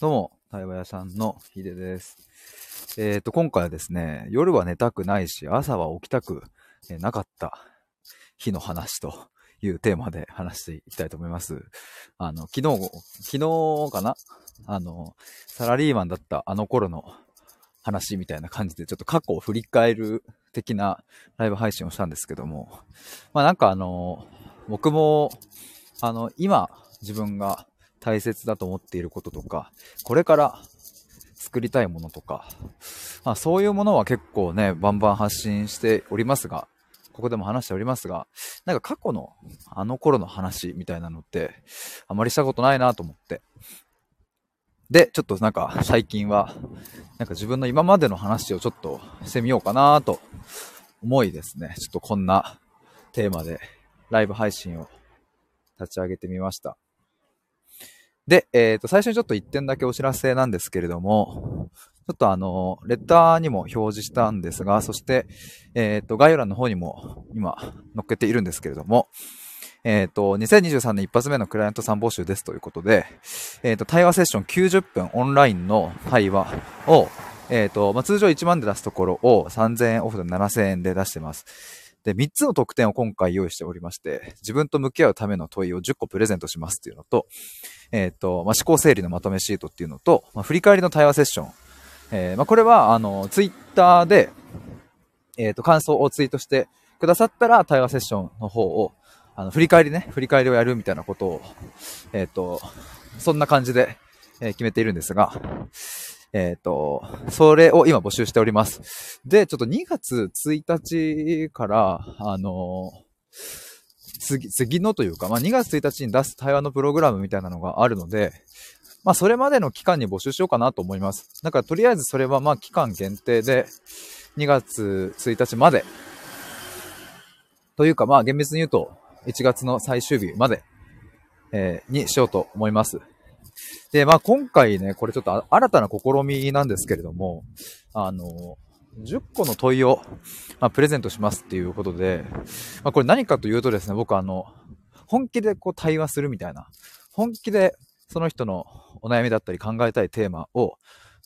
どうも、対話屋さんのヒデです。えっ、と、今回はですね、夜は寝たくないし、朝は起きたくなかった日の話というテーマで話していきたいと思います。あの、昨日、昨日かな？あの、サラリーマンだったあの頃の話みたいな感じで、ちょっと過去を振り返る的なライブ配信をしたんですけども、まあなんかあの、僕も、あの、今、自分が大切だと思っていることとか、これから作りたいものとか、まあそういうものは結構ね、バンバン発信しておりますが、ここでも話しておりますが、なんか過去のあの頃の話みたいなのって、あまりしたことないなと思って。で、ちょっとなんか最近は、なんか自分の今までの話をちょっとしてみようかなと思いですね、ちょっとこんなテーマでライブ配信を立ち上げてみました。で、えっ、と、最初にちょっと1点だけお知らせなんですけれども、ちょっとあの、レターにも表示したんですが、そして、えっ、と、概要欄の方にも今載っけているんですけれども、えっ、と、2023年一発目のクライアントさん募集ですということで、えっ、と、対話セッション90分オンラインの対話を、えっ、と、まあ、通常1万で出すところを3000円オフで7000円で出してます。で、3つの特典を今回用意しておりまして、自分と向き合うための問いを10個プレゼントしますっていうのと、えっ、と、まあ、思考整理のまとめシートっていうのと、まあ、振り返りの対話セッション。えーまあ、これは、あの、ツイッターで、えっ、と、感想をツイートしてくださったら、対話セッションの方を、あの、振り返りね、振り返りをやるみたいなことを、えっ、と、そんな感じで、え決めているんですが、えっ、と、それを今募集しております。で、ちょっと2月1日から、あの次、次のというか、まあ、2月1日に出す対話のプログラムみたいなのがあるので、まあ、それまでの期間に募集しようかなと思います。だから、とりあえずそれは、まあ、期間限定で、2月1日まで、というか、まあ、厳密に言うと、1月の最終日まで、えーにしようと思います。で、まあ、今回ね、これちょっと新たな試みなんですけれども、あの、10個の問いを、まあ、プレゼントしますっていうことで、まあ、これ何かというとですね、僕あの、本気でこう対話するみたいな、本気でその人のお悩みだったり考えたいテーマを、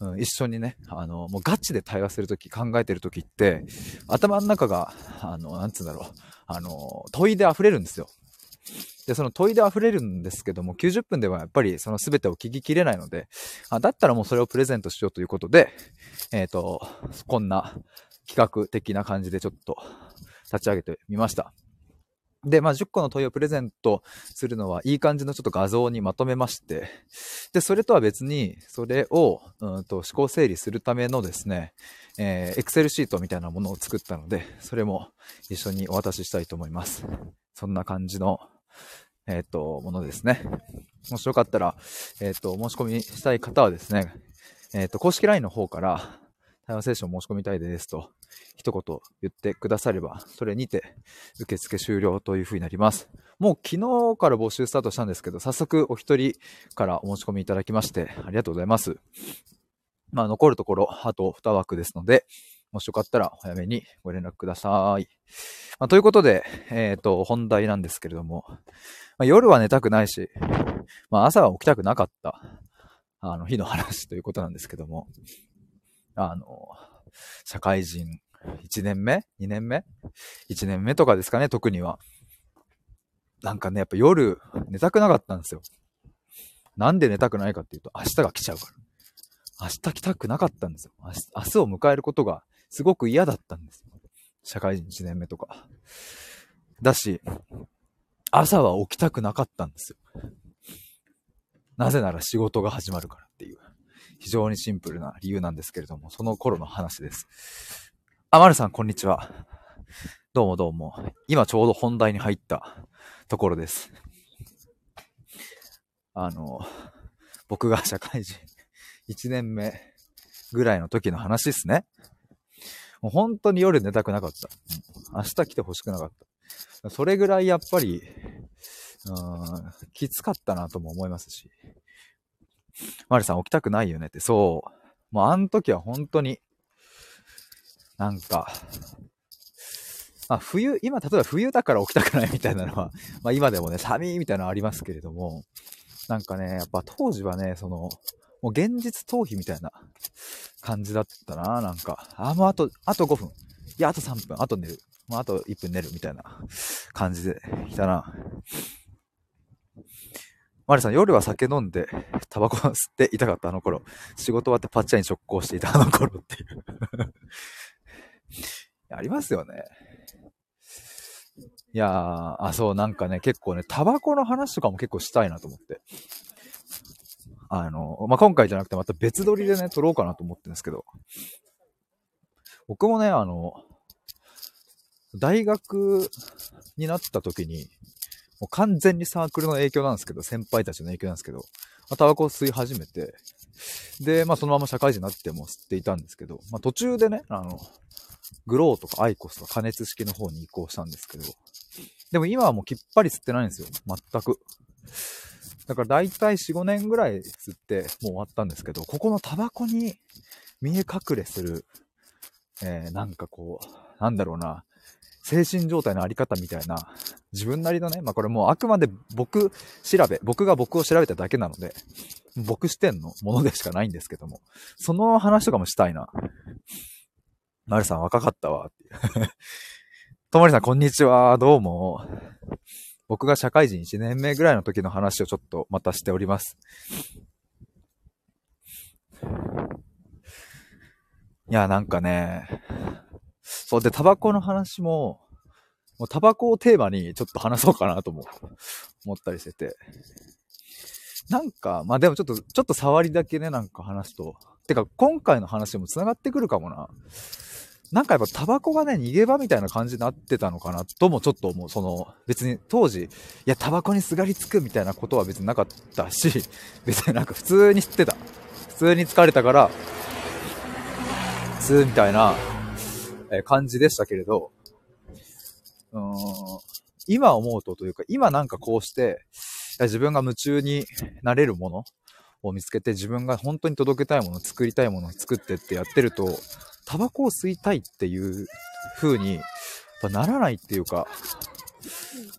うん、一緒にね、あの、もうガチで対話するとき、考えてるときって、頭の中が、あの、なんつうんだろう、あの、問いで溢れるんですよ。で、その問いで溢れるんですけども、90分ではやっぱりその全てを聞ききれないので、あだったらもうそれをプレゼントしようということで、えっ、と、こんな企画的な感じでちょっと立ち上げてみました。で、まあ、10個の問いをプレゼントするのは、いい感じのちょっと画像にまとめまして、で、それとは別に、それを、うんと、思考整理するためのですね、えー、Excel シートみたいなものを作ったので、それも一緒にお渡ししたいと思います。そんな感じの、えっ、と、ものですね。もしよかったら、えっ、と、申し込みしたい方はですね、えっ、と、公式 LINE の方から、対話セッション申し込みたいですと、一言言ってくだされば、それにて受付終了という風になります。もう昨日から募集スタートしたんですけど、早速お一人からお申し込みいただきまして、ありがとうございます。まあ、残るところ、あと2枠ですので、もしよかったら早めにご連絡ください。まあ、ということで、えっ、と、本題なんですけれども、まあ、夜は寝たくないし、まあ、朝は起きたくなかった、あの、日の話 ということなんですけども、あの、社会人1年目 ?2 年目 ?1 年目とかですかね、特には。なんかね、やっぱ夜寝たくなかったんですよ。なんで寝たくないかっていうと、明日が来ちゃうから。明日来たくなかったんですよ。明日を迎えることがすごく嫌だったんですよ。社会人1年目とか。だし、朝は起きたくなかったんですよ。なぜなら仕事が始まるからっていう。非常にシンプルな理由なんですけれども、その頃の話です。あ、まるさん、こんにちは。どうもどうも。今ちょうど本題に入ったところです。あの、僕が社会人1年目ぐらいの時の話ですね。もう本当に夜寝たくなかった。明日来てほしくなかった。それぐらいやっぱり、うん、きつかったなとも思いますし。マリさん起きたくないよねって、そう。もうあの時は本当に、なんか、まあ冬、今例えば冬だから起きたくないみたいなのは、まあ今でもね、寒いみたいなのありますけれども、なんかね、やっぱ当時はね、その、もう現実逃避みたいな感じだったな、なんか。あ、もうあと、あと5分。いや、あと3分。あと寝る。もうあと1分寝るみたいな感じでいたな。マリさん、夜は酒飲んで、タバコ吸っていたかったあの頃。仕事終わってパッチャに直行していたあの頃っていう ありますよね。いやー、あ、そう、なんかね、結構ね、タバコの話とかも結構したいなと思って。あの、まあ、今回じゃなくてまた別撮りでね、撮ろうかなと思ってるんですけど。僕もね、あの、大学になった時に、もう完全にサークルの影響なんですけど、先輩たちの影響なんですけど、まあ、タバコを吸い始めて、で、まあそのまま社会人になっても吸っていたんですけど、まあ途中でね、あの、グローとかアイコスとか加熱式の方に移行したんですけど、でも今はもうきっぱり吸ってないんですよ。全く。だから大体4、5年ぐらい吸ってもう終わったんですけど、ここのタバコに見え隠れする、えー、なんかこう、なんだろうな、精神状態のあり方みたいな、自分なりのね、まあこれもうあくまで僕調べ、僕が僕を調べただけなので、僕視点のものでしかないんですけども、その話とかもしたいな。なるさん若かったわ、っていう。ともりさん、こんにちは。どうも。僕が社会人1年目ぐらいの時の話をちょっとまたしております。いや、なんかね、そうで、タバコの話も、もうタバコをテーマにちょっと話そうかなとも思ったりしてて。なんか、まあでもちょっと、ちょっと触りだけね、なんか話すと。てか、今回の話も繋がってくるかもな。なんかやっぱタバコがね、逃げ場みたいな感じになってたのかなともちょっと思う。その、別に当時、いや、タバコにすがりつくみたいなことは別になかったし、別になんか普通に吸ってた。普通に疲れたから、吸うみたいな、感じでしたけれど、うーん、今思うとというか、今なんかこうして、自分が夢中になれるものを見つけて、自分が本当に届けたいもの、作りたいものを作ってってやってると、タバコを吸いたいっていう風にならないっていうか、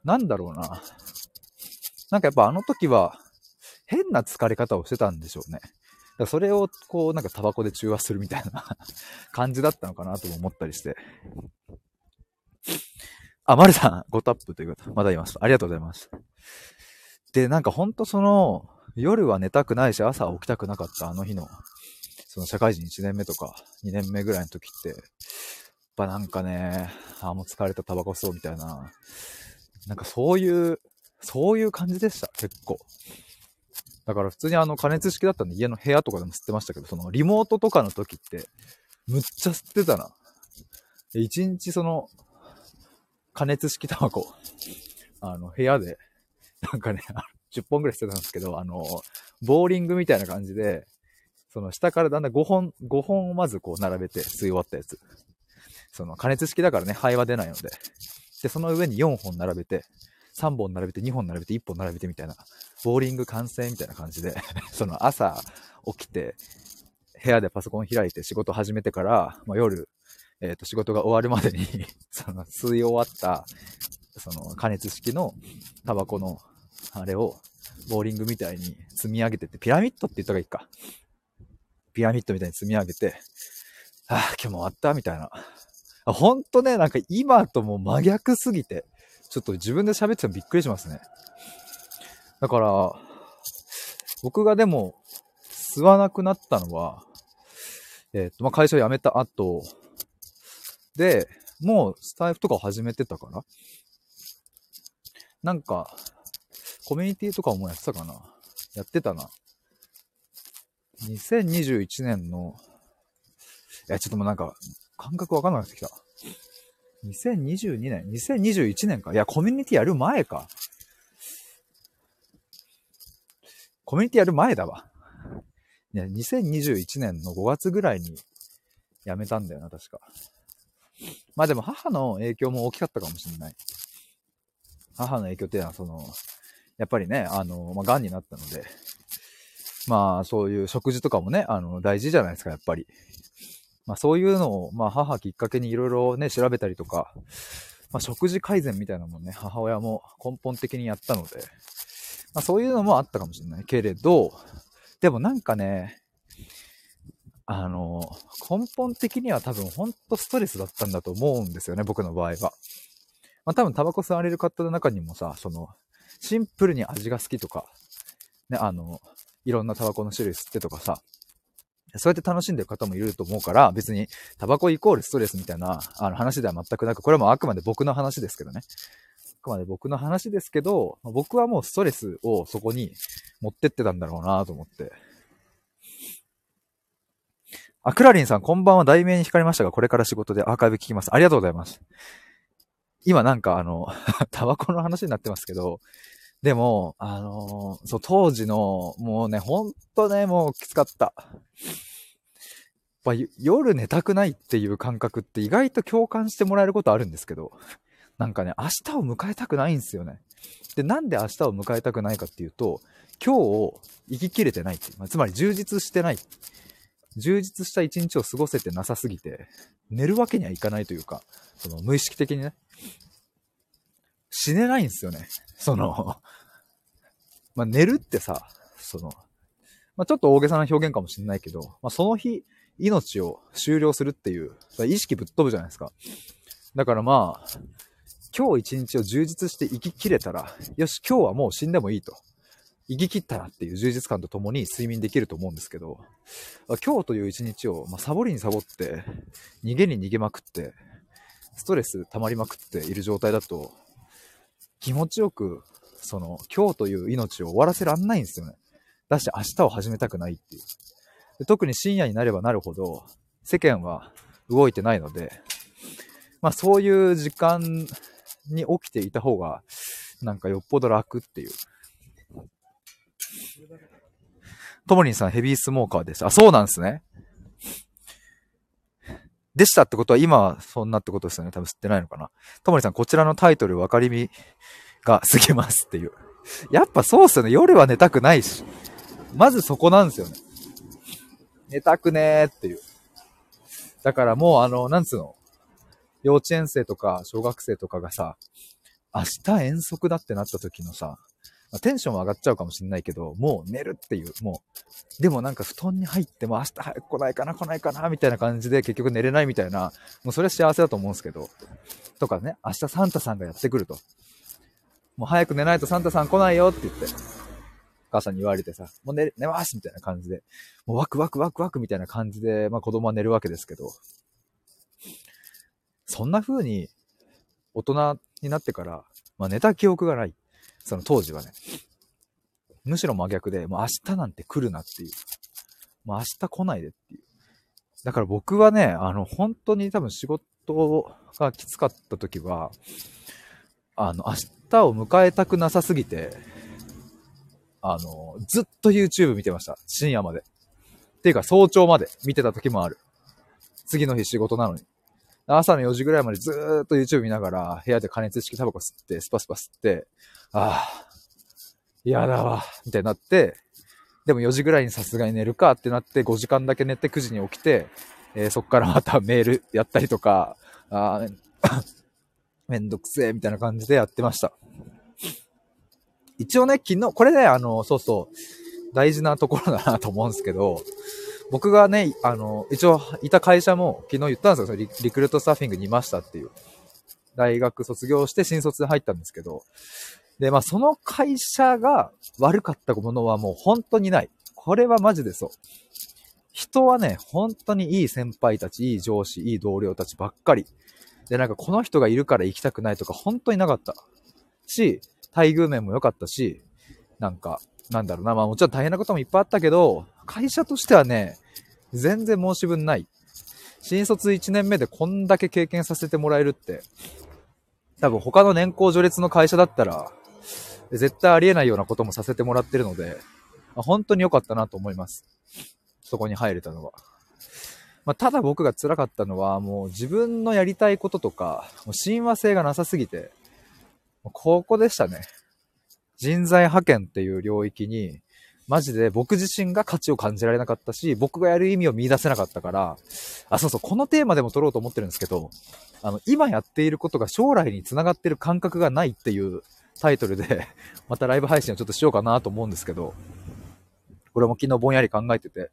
なんだろうな。なんかやっぱあの時は変な疲れ方をしてたんでしょうね。だそれをこうなんかタバコで中和するみたいな 感じだったのかなとも思ったりして。あ、マルさん、ごタップということ。まだいます。ありがとうございます。で、なんかほんとその、夜は寝たくないし、朝起きたくなかったあの日のその社会人1年目とか2年目ぐらいの時って、やっぱなんかね、あ、もう疲れたタバコ吸おうみたいな、なんかそういう、そういう感じでした、結構。だから普通にあの加熱式だったんで家の部屋とかでも吸ってましたけど、そのリモートとかの時って、むっちゃ吸ってたな。一日その、加熱式タバコ、あの部屋で、なんかね、10本ぐらい吸ってたんですけど、あの、ボーリングみたいな感じで、その下からだんだん5本、5本をまずこう並べて吸い終わったやつ。その加熱式だからね、肺は出ないので。で、その上に4本並べて、3本並べて、2本並べて、1本並べてみたいな、ボーリング完成みたいな感じで、その朝起きて、部屋でパソコン開いて仕事始めてから、まあ、夜、えっ、ー、と、仕事が終わるまでに その吸い終わった、その加熱式のタバコの、あれを、ボーリングみたいに積み上げてって、ピラミッドって言った方がいいか。ピラミッドみたいに積み上げて、ああ、今日も終わったみたいな。ほんとね、なんか今とも真逆すぎて、ちょっと自分で喋っててもびっくりしますね。だから、僕がでも、吸わなくなったのは、えっ、と、まあ、会社を辞めた後、で、もうスタイフとか始めてたから、なんか、コミュニティとかもやってたかなやってたな。2021年の、いや、ちょっともうなんか、感覚わかんなくなってきた。2022年 ?2021 年かいや、コミュニティやる前か。コミュニティやる前だわ。いや、2021年の5月ぐらいに辞めたんだよな、確か。まあでも母の影響も大きかったかもしれない。母の影響っていうのは、その、やっぱりね、あの、まあ、癌になったので、まあ、そういう食事とかもね、あの、大事じゃないですか、やっぱり。まあ、そういうのを、まあ、母きっかけにいろいろね、調べたりとか、まあ、食事改善みたいなもんね、母親も根本的にやったので、まあ、そういうのもあったかもしれないけれど、でもなんかね、あの、根本的には多分ほんとストレスだったんだと思うんですよね、僕の場合は。まあ多分タバコ吸われる方の中にもさ、その、シンプルに味が好きとか、ね、あの、いろんなタバコの種類吸ってとかさ、そうやって楽しんでる方もいると思うから、別にタバコイコールストレスみたいなあの話では全くなく、これもあくまで僕の話ですけどね。あくまで僕の話ですけど、僕はもうストレスをそこに持ってってたんだろうなと思って。あ、クラリンさん、こんばんは。題名に光りましたが、これから仕事でアーカイブ聞きます。ありがとうございます。今なんかあの、タバコの話になってますけど、でも、あのー、そう、当時の、もうね、ほんとね、もうきつかった。やっぱ夜寝たくないっていう感覚って意外と共感してもらえることあるんですけど、なんかね、明日を迎えたくないんですよね。で、なんで明日を迎えたくないかっていうと、今日を生ききれてないっていう、まあ、つまり充実してない。充実した一日を過ごせてなさすぎて、寝るわけにはいかないというか、その無意識的にね、死ねないんですよね。その、まあ、寝るってさ、その、まあ、ちょっと大げさな表現かもしれないけど、まあ、その日、命を終了するっていう、意識ぶっ飛ぶじゃないですか。だからまあ、今日一日を充実して生ききれたら、よし、今日はもう死んでもいいと。生き切ったなっていう充実感とともに睡眠できると思うんですけど、今日という一日を、まあ、サボりにサボって、逃げに逃げまくって、ストレス溜まりまくっている状態だと、気持ちよく、その、今日という命を終わらせらんないんですよね。だし、明日を始めたくないっていう。で特に深夜になればなるほど、世間は動いてないので、まあそういう時間に起きていた方が、なんかよっぽど楽っていう。ともりんさんヘビースモーカーです。あ、そうなんですね。でしたってことは今はそんなってことですよね。多分知ってないのかな。ともりさん、こちらのタイトル分かりみが過ぎますっていう。やっぱそうっすよね。夜は寝たくないし。まずそこなんですよね。寝たくねーっていう。だからもうあの、なんつうの？幼稚園生とか小学生とかがさ、明日遠足だってなった時のさ、まあ、テンションは上がっちゃうかもしんないけど、もう寝るっていう、もう、でもなんか布団に入っても明日早く来ないかな来ないかなみたいな感じで結局寝れないみたいな、もうそれは幸せだと思うんですけど、とかね、明日サンタさんがやってくると。もう早く寝ないとサンタさん来ないよって言って、母さんに言われてさ、もう寝、寝ますみたいな感じで、もうワクワクワクワクみたいな感じで、まあ子供は寝るわけですけど、そんな風に大人になってから、まあ寝た記憶がない。その当時はね。むしろ真逆で、もう明日なんて来るなっていう。もう明日来ないでっていう。だから僕はね、あの、本当に多分仕事がきつかった時は、あの、明日を迎えたくなさすぎて、あの、ずっと YouTube 見てました。深夜まで。っていうか早朝まで見てた時もある。次の日仕事なのに。朝の4時ぐらいまでずーっと YouTube 見ながら、部屋で加熱式タバコ吸って、スパスパ吸って、ああ、嫌だわ、みたいになって、でも4時ぐらいにさすがに寝るかってなって5時間だけ寝て9時に起きて、えー、そっからまたメールやったりとか、あ めんどくせえみたいな感じでやってました。一応ね、昨日、これね、あの、そうそう、大事なところだなと思うんですけど、僕がね、あの、一応いた会社も昨日言ったんですよ。リリクルートスタッフィングにいましたっていう。大学卒業して新卒で入ったんですけど、で、まあその会社が悪かったものはもう本当にない。これはマジでそう。人はね、本当にいい先輩たち、いい上司、いい同僚たちばっかり。で、なんかこの人がいるから行きたくないとか本当になかった。し、待遇面も良かったし、なんか、なんだろうな、まあもちろん大変なこともいっぱいあったけど、会社としてはね、全然申し分ない。新卒1年目でこんだけ経験させてもらえるって、多分他の年功序列の会社だったら、絶対ありえないようなこともさせてもらってるので、本当に良かったなと思います。そこに入れたのは。まあ、ただ僕が辛かったのは、もう自分のやりたいこととか、もう親和性がなさすぎて、ここでしたね。人材派遣っていう領域に、マジで僕自身が価値を感じられなかったし、僕がやる意味を見出せなかったから、あ、そうそう、このテーマでも取ろうと思ってるんですけど、あの、今やっていることが将来につながってる感覚がないっていうタイトルで、またライブ配信をちょっとしようかなと思うんですけど、俺も昨日ぼんやり考えてて。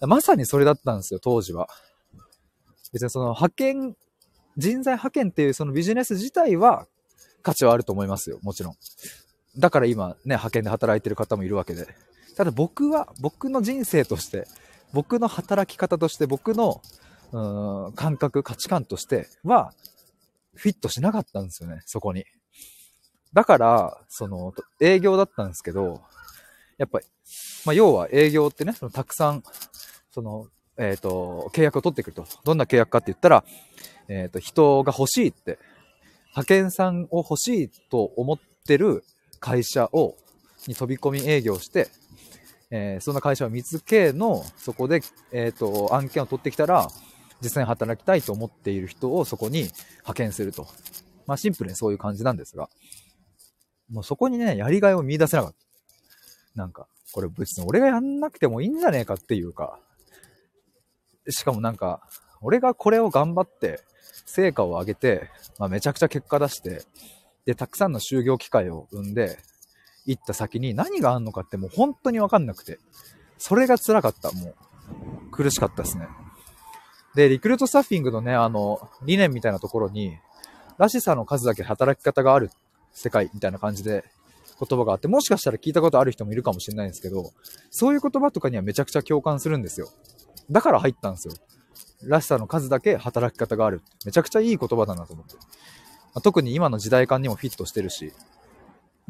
まさにそれだったんですよ、当時は。別にその派遣、人材派遣っていうそのビジネス自体は価値はあると思いますよ、もちろん。だから今ね、派遣で働いてる方もいるわけで。ただ僕は、僕の人生として、僕の働き方として、僕の、うん、感覚、価値観としては、フィットしなかったんですよね、そこに。だから、その、営業だったんですけど、やっぱり、まあ、要は営業ってね、そのたくさん、その、えっ、ー、と、契約を取ってくると。どんな契約かって言ったら、えっ、ー、と、人が欲しいって、派遣さんを欲しいと思ってる会社を、に飛び込み営業して、えー、そんな会社を見つけの、そこで、えっ、と、案件を取ってきたら、実際に働きたいと思っている人をそこに派遣すると。まあシンプルにそういう感じなんですが、もうそこにね、やりがいを見出せなかった。なんか、これ別に俺がやんなくてもいいんじゃねえかっていうか、しかもなんか、俺がこれを頑張って、成果を上げて、まあ、めちゃくちゃ結果出して、で、たくさんの就業機会を生んで、行った先に何があんのかってもう本当にわかんなくて、それが辛かった、もう。苦しかったですね。で、リクルートスタッフィングのね、あの、理念みたいなところに、らしさの数だけ働き方がある世界みたいな感じで言葉があって、もしかしたら聞いたことある人もいるかもしれないんですけど、そういう言葉とかにはめちゃくちゃ共感するんですよ。だから入ったんですよ。らしさの数だけ働き方がある。めちゃくちゃいい言葉だなと思って。特に今の時代感にもフィットしてるし、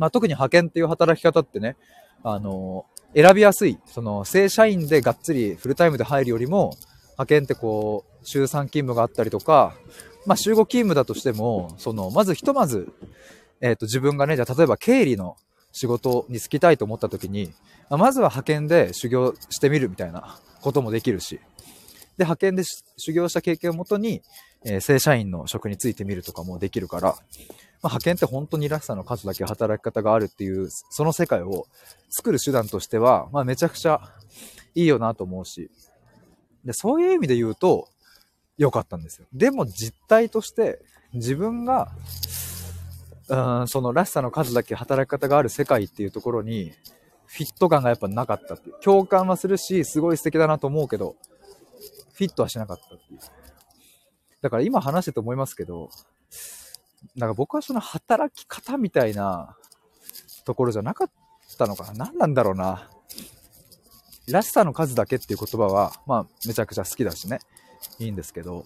まあ、特に派遣っていう働き方ってね、あの、選びやすい。その、正社員でがっつりフルタイムで入るよりも、派遣ってこう、週3勤務があったりとか、まあ、週5勤務だとしても、その、まずひとまず、えっ、ー、と、自分がね、じゃ例えば経理の仕事に就きたいと思った時に、まずは派遣で修行してみるみたいなこともできるし、で、派遣で修行した経験をもとに、えー、正社員の職に就いてみるとかもできるから、まあ、派遣って本当にらしさの数だけ働き方があるっていう、その世界を作る手段としては、まあ、めちゃくちゃいいよなと思うし、で、そういう意味で言うと、良かったんですよ。でも実態として、自分が、うん、そのらしさの数だけ働き方がある世界っていうところに、フィット感がやっぱなかったっていう。共感はするし、すごい素敵だなと思うけど、フィットはしなかったっていう。だから今話してて思いますけど、なんか僕はその働き方みたいなところじゃなかったのかな何なんだろうな。らしさの数だけっていう言葉は、まあ、めちゃくちゃ好きだしね。いいんですけど。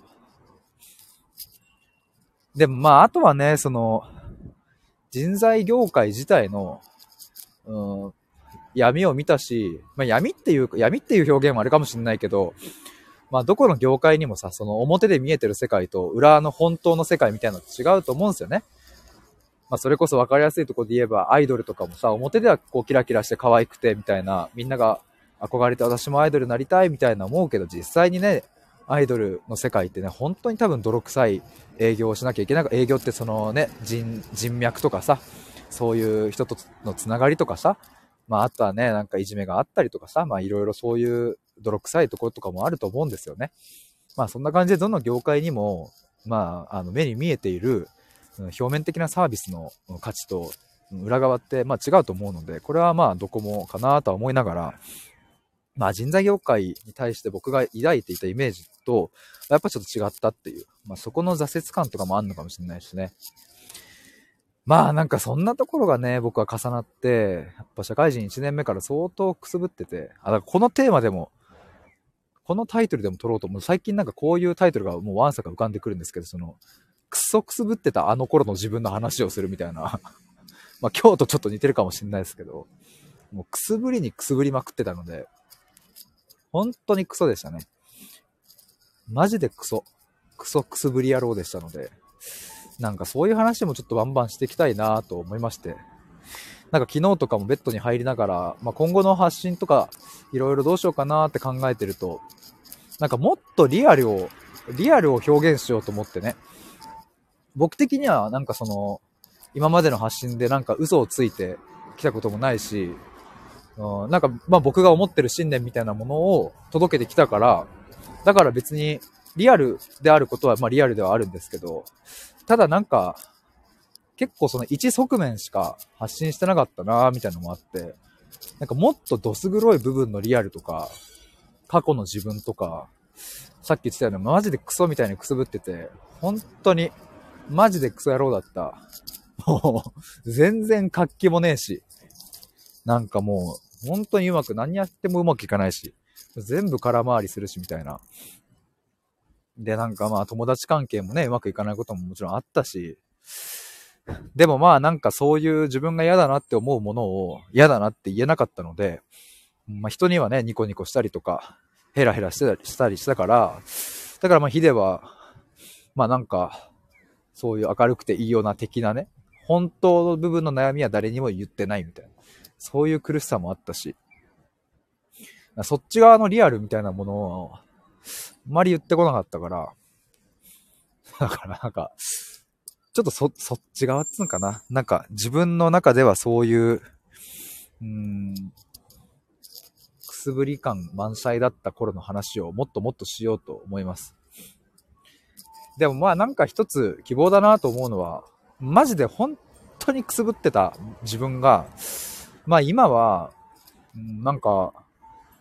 でもまあ、あとはね、その、人材業界自体の、うん、闇を見たし、まあ、闇っていう、闇っていう表現もあるかもしれないけど、まあ、どこの業界にもさ、その表で見えてる世界と裏の本当の世界みたいなの違うと思うんですよね。まあ、それこそ分かりやすいとこで言えば、アイドルとかもさ、表ではこうキラキラして可愛くてみたいな、みんなが憧れて私もアイドルになりたいみたいな思うけど、実際にね、アイドルの世界ってね、本当に多分泥臭い営業をしなきゃいけない。営業ってそのね、人、人脈とかさ、そういう人とのつながりとかさ、まあ、あとはね、なんかいじめがあったりとかさ、まあ、いろいろそういう泥臭いところとかもあると思うんですよね。まあ、そんな感じでどの業界にも、まあ、あの、目に見えている、表面的なサービスの価値と裏側って、まあ、違うと思うので、これはまあ、どこもかなとは思いながら、まあ、人材業界に対して僕が抱いていたイメージと、やっぱちょっと違ったっていう、まあ、そこの挫折感とかもあるのかもしれないしね。まあなんかそんなところがね、僕は重なって、やっぱ社会人1年目から相当くすぶってて、あ、だからこのテーマでも、このタイトルでも撮ろうと思う。最近なんかこういうタイトルがもうワンサか浮かんでくるんですけど、その、くそくすぶってたあの頃の自分の話をするみたいな。まあ今日とちょっと似てるかもしれないですけど、もうくすぶりにくすぶりまくってたので、本当にクソでしたね。マジでクソ。クソくすぶり野郎でしたので、なんかそういう話もちょっとバンバンしていきたいなと思いまして。なんか昨日とかもベッドに入りながら、まあ、今後の発信とかいろいろどうしようかなって考えてると、なんかもっとリアルを、リアルを表現しようと思ってね。僕的にはなんかその、今までの発信でなんか嘘をついてきたこともないし、うん、なんかまあ僕が思ってる信念みたいなものを届けてきたから、だから別にリアルであることはまあリアルではあるんですけど、ただなんか、結構その一側面しか発信してなかったなみたいなのもあって、なんかもっとどす黒い部分のリアルとか、過去の自分とか、さっき言ってたようにマジでクソみたいにくすぶってて、本当に、マジでクソ野郎だった。もう、全然活気もねえし、なんかもう、本当にうまく何やってもうまくいかないし、全部空回りするしみたいな。で、なんかまあ友達関係もね、うまくいかないことももちろんあったし、でもまあなんかそういう自分が嫌だなって思うものを嫌だなって言えなかったので、まあ人にはね、ニコニコしたりとか、ヘラヘラしてたりしたりしたから、だからまあヒデは、まあなんか、そういう明るくていいような的なね、本当の部分の悩みは誰にも言ってないみたいな。そういう苦しさもあったし、そっち側のリアルみたいなものを、あまり言ってこなかったから、だからなんか、ちょっとそ、そっち側っつうのかな？なんか自分の中ではそういう、うん、くすぶり感満載だった頃の話をもっともっとしようと思います。でもまあなんか一つ希望だなと思うのは、マジで本当にくすぶってた自分が、まあ今は、なんか、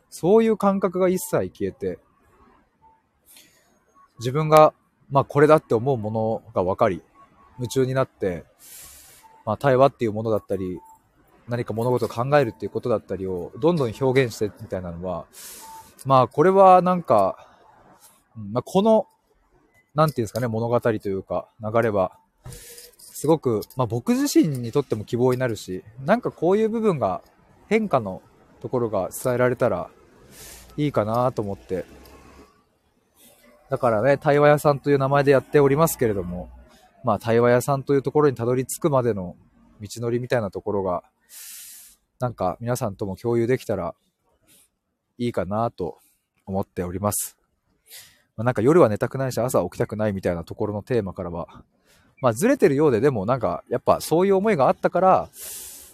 そういう感覚が一切消えて、自分が、まあこれだって思うものが分かり、夢中になって、まあ対話っていうものだったり、何か物事を考えるっていうことだったりをどんどん表現してみたいなのは、まあこれはなんか、まあこの、なんていうんですかね、物語というか流れは、すごく、まあ、僕自身にとっても希望になるし、なんかこういう部分が変化のところが伝えられたらいいかなと思って。だからね、対話屋さんという名前でやっておりますけれども、まあ対話屋さんというところにたどり着くまでの道のりみたいなところが、なんか皆さんとも共有できたらいいかなと思っております。まあ、なんか夜は寝たくないし朝は起きたくないみたいなところのテーマからはまあずれてるようで、でもなんか、やっぱそういう思いがあったから、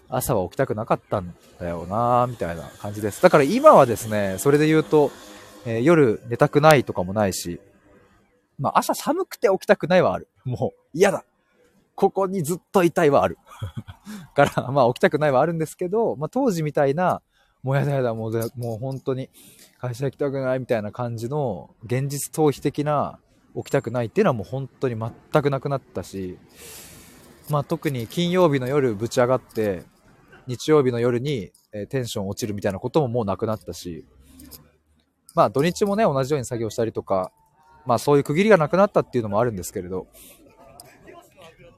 朝は起きたくなかったんだよなみたいな感じです。だから今はですね、それで言うと、えー、夜寝たくないとかもないし、まあ朝寒くて起きたくないはある。もう嫌だ。ここにずっといたいはある。から、まあ起きたくないはあるんですけど、まあ当時みたいな、もうやだやだ、もうもう本当に会社行きたくないみたいな感じの現実逃避的な起きたくないっていうのはもう本当に全くなくなったし、まあ特に金曜日の夜ぶち上がって、日曜日の夜に、テンション落ちるみたいなことももうなくなったし、まあ土日もね、同じように作業したりとか、まあそういう区切りがなくなったっていうのもあるんですけれど、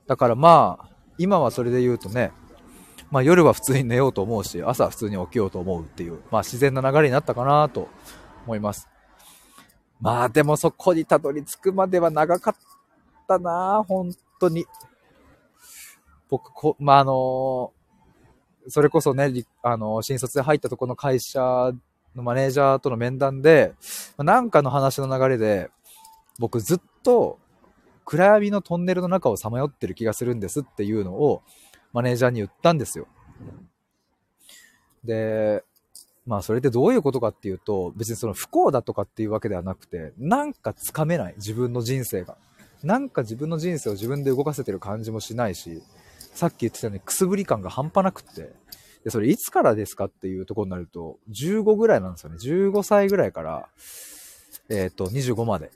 だからまあ、今はそれで言うとね、まあ夜は普通に寝ようと思うし、朝は普通に起きようと思うっていう、まあ自然な流れになったかなと思います。まあでもそこにたどり着くまでは長かったな本当に。僕、こ、まあ、あのそれこそね、あの、新卒で入ったとこの会社のマネージャーとの面談で、なんかの話の流れで、僕ずっと暗闇のトンネルの中をさまよってる気がするんですっていうのをマネージャーに言ったんですよ。で、まあそれってどういうことかっていうと、別にその不幸だとかっていうわけではなくて、なんかつかめない、自分の人生が。なんか自分の人生を自分で動かせてる感じもしないし、さっき言ってたようにくすぶり感が半端なくって、で、それいつからですかっていうところになると、15ぐらいなんですよね。15歳ぐらいから、えっ、ー、と、25まで。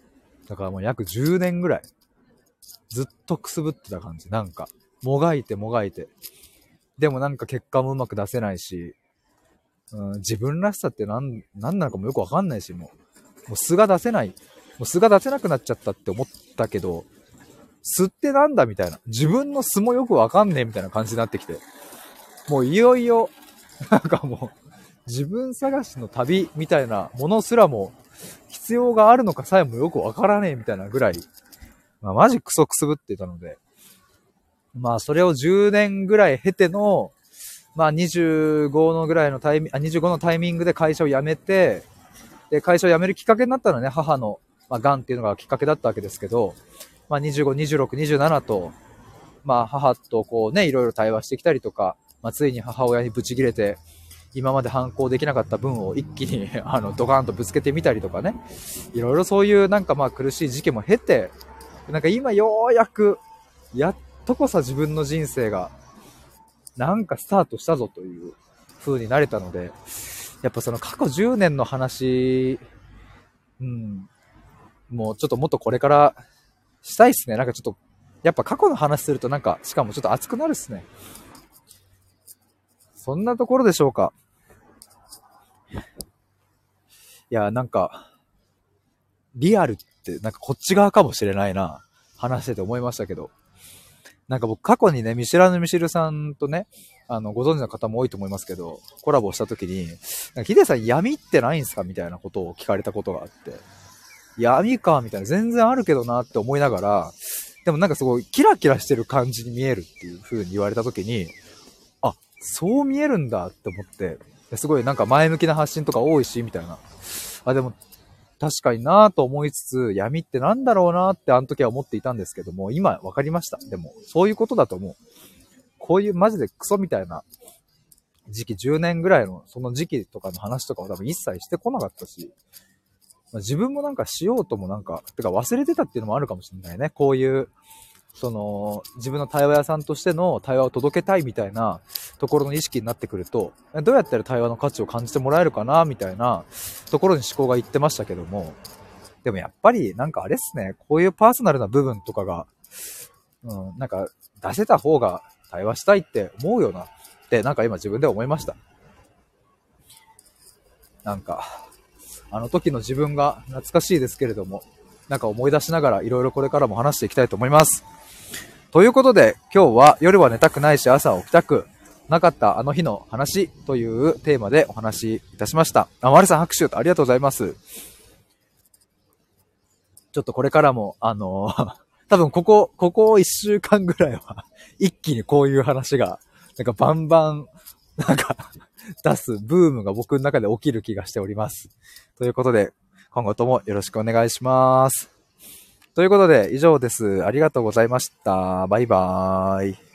だからもう約10年ぐらい、ずっとくすぶってた感じ。なんか、もがいてもがいて。でもなんか結果もうまく出せないし、うん、自分らしさって何、何なのかもよくわかんないし、もう、もう素が出せない、もう素が出せなくなっちゃったって思ったけど、素ってなんだみたいな。自分の素もよくわかんねえみたいな感じになってきて。もういよいよ、なんかもう、自分探しの旅みたいなものすらも必要があるのかさえもよくわからねえみたいなぐらい、まあ、マジクソくすぶってたので、まあそれを10年ぐらい経ての、まあ25のぐらいのタイミング、あ、25のタイミングで会社を辞めて、で、会社を辞めるきっかけになったのはね、母の、まあ、癌っていうのがきっかけだったわけですけど、まあ25、26、27と、まあ母とこうね、いろいろ対話してきたりとか、まあついに母親にブチ切れて、今まで反抗できなかった分を一気に あの、ドカーンとぶつけてみたりとかね、いろいろそういうなんかまあ苦しい時期も経て、なんか今ようやく、やっとこさ自分の人生がなんかスタートしたぞという風になれたので、やっぱその過去10年の話、うん、もうちょっともっとこれからしたいっすね。なんかちょっと、やっぱ過去の話するとなんか、しかもちょっと熱くなるっすね。そんなところでしょうか。いや、なんか、リアルってなんかこっち側かもしれないな。話してて思いましたけど。なんか僕過去にね、見知らぬミシルさんとね、あの、ご存知の方も多いと思いますけど、コラボした時に、なんかヒデさん闇ってないんすかみたいなことを聞かれたことがあって、闇かみたいな、全然あるけどなって思いながら、でもなんかすごいキラキラしてる感じに見えるっていう風に言われた時に、そう見えるんだって思って、すごいなんか前向きな発信とか多いし、みたいな。あ、でも確かになぁと思いつつ、闇ってなんだろうなってあの時は思っていたんですけども、今分かりました。でも、そういうことだと思う。こういうマジでクソみたいな時期、10年ぐらいのその時期とかの話とかは多分一切してこなかったし、ま、自分もなんかしようともなんか、てか忘れてたっていうのもあるかもしれないね。こういうその、自分の対話屋さんとしての対話を届けたいみたいなところの意識になってくると、どうやったら対話の価値を感じてもらえるかな、みたいなところに思考がいってましたけども、でもやっぱりなんかあれっすね、こういうパーソナルな部分とかが、うん、なんか出せた方が対話したいって思うよなってなんか今自分で思いました。なんか、あの時の自分が懐かしいですけれども、なんか思い出しながらいろいろこれからも話していきたいと思います。ということで、今日は夜は寝たくないし朝起きたくなかったあの日の話というテーマでお話しいたしました。あ、丸さん拍手ありがとうございます。ちょっとこれからも、あの 多分ここ、ここ一週間ぐらいは 一気にこういう話が、なんかバンバン、なんか 出すブームが僕の中で起きる気がしております。ということで、今後ともよろしくお願いします。ということで、以上です。ありがとうございました。バイバーイ。